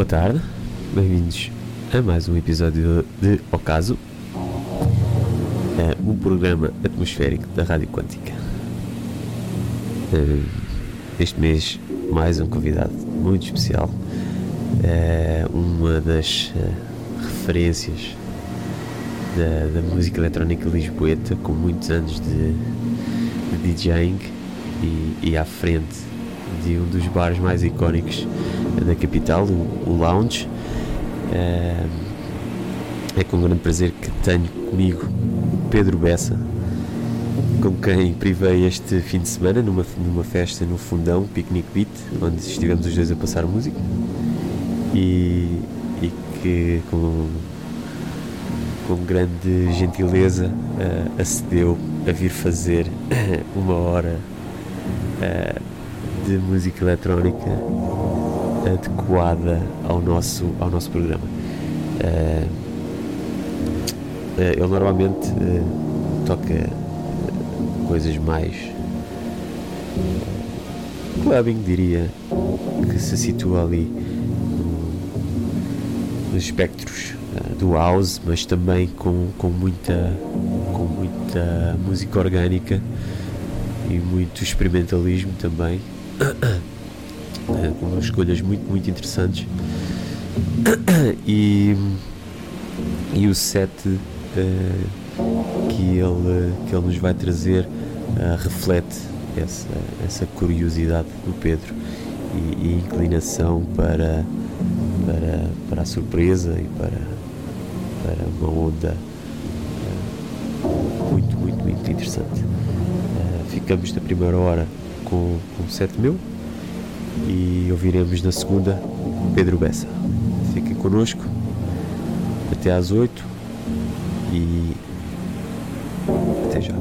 boa tarde, bem-vindos a mais um episódio de Ocaso, um programa atmosférico da Rádio Quântica. Eh, este mês, mais um convidado muito especial, eh, uma das referências da, da, música eletrónica lisboeta, com muitos anos de, de DJing e, e à frente de um dos bares mais icónicos da capital, o, o Lounge. É, é com grande prazer que tenho comigo Pedro Bessa, com quem privei este fim de semana numa, numa festa no Fundão, Picnic Beat, onde estivemos os dois a passar música e, e que com, com grande gentileza uh, acedeu a vir fazer uma hora uh, de música eletrónica adequada ao nosso, ao nosso programa. Uh, ele normalmente uh, toca coisas mais clubbing, diria, que se situa ali nos espectros do house, mas também com, com, muita, com muita música orgânica e muito experimentalismo também com escolhas muito, muito interessantes. E, e o set uh, que, ele, que ele nos vai trazer uh, reflete essa, essa curiosidade do Pedro e, e inclinação para, para, para a surpresa e para, para uma onda muito, muito, muito interessante. ficamos na primeira hora com, com o set meu e ouviremos na segunda Pedro Bessa. Fiquem connosco até às 8 e até já.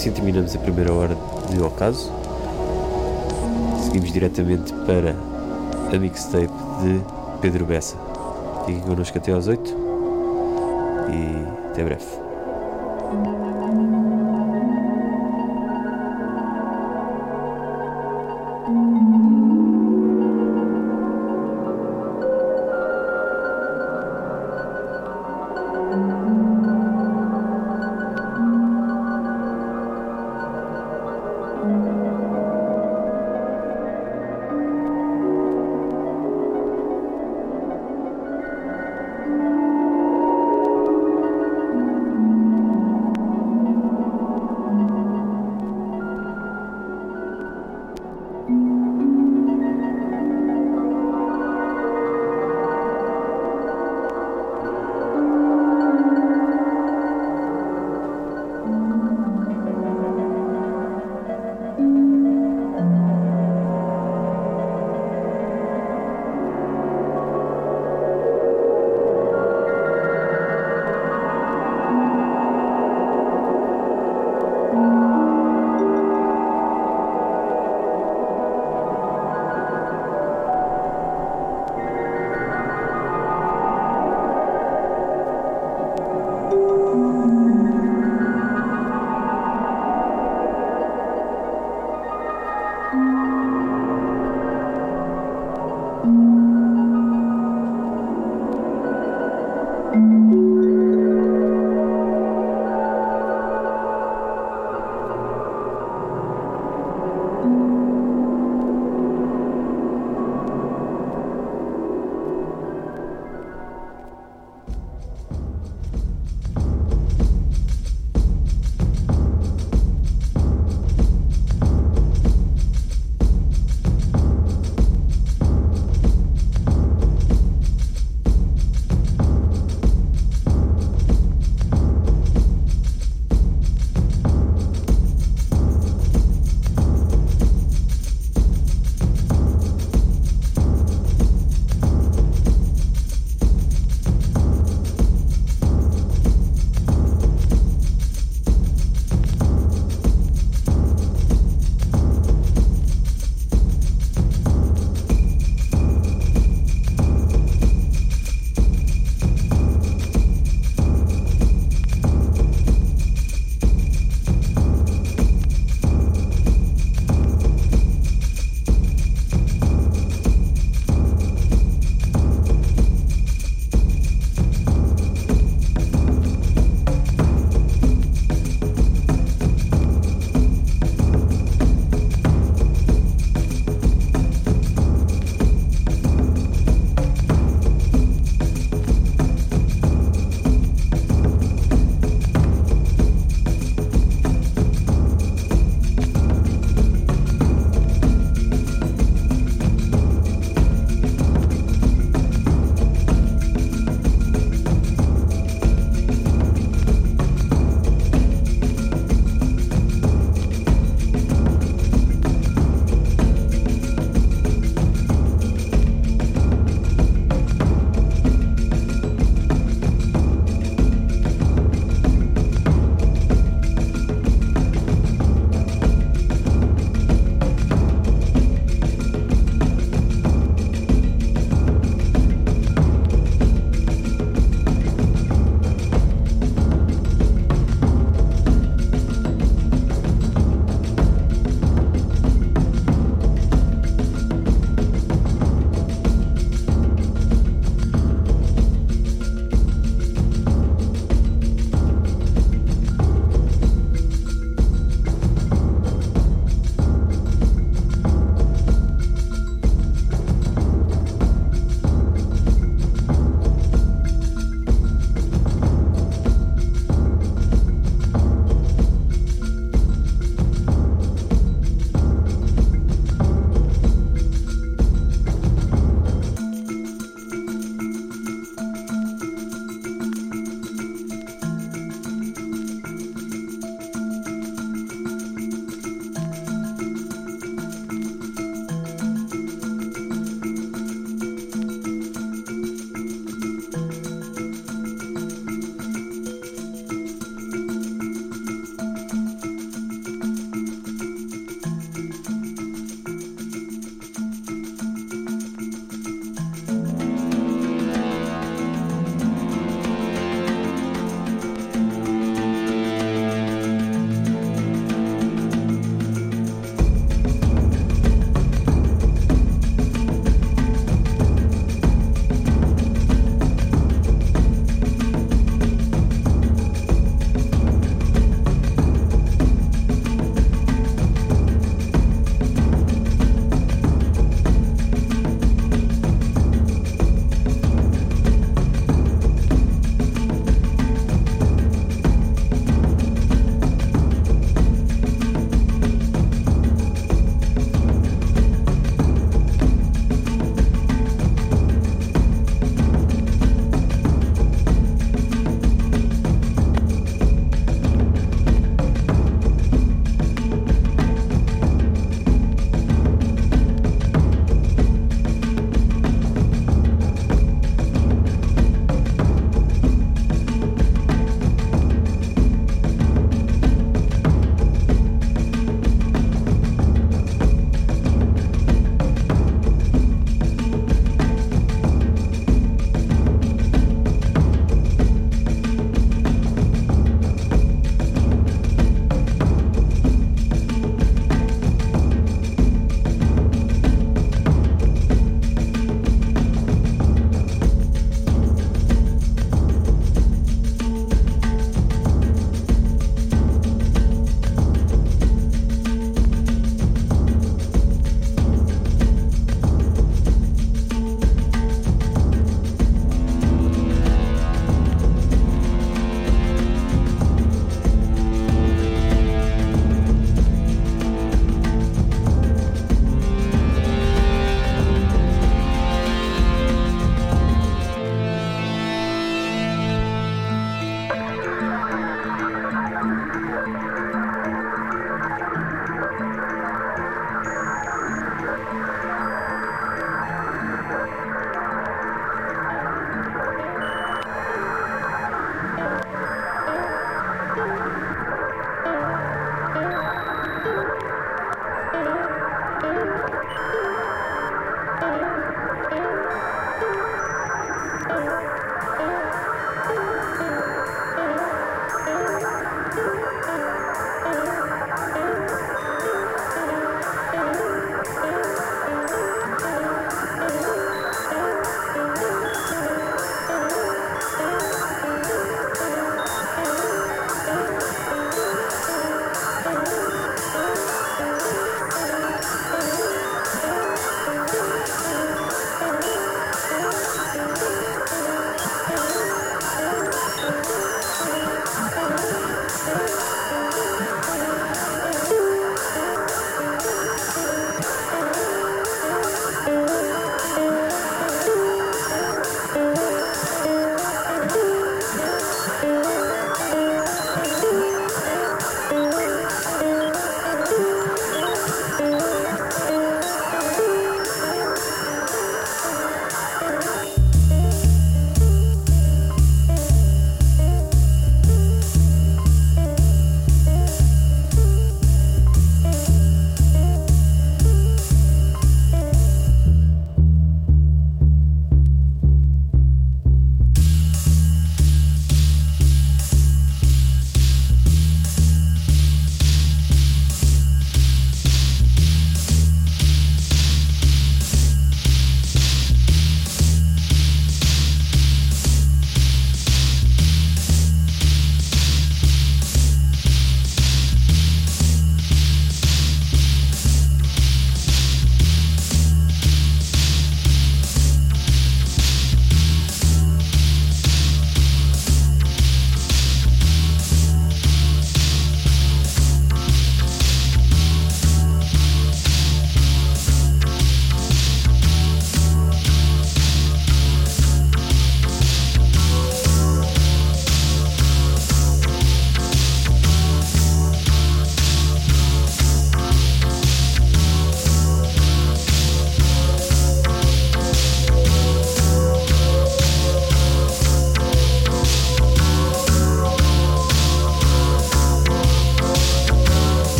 Assim terminamos a primeira hora de Ocaso. Seguimos diretamente para a mixtape de Pedro Bessa. Fiquem connosco até às 8 e até breve.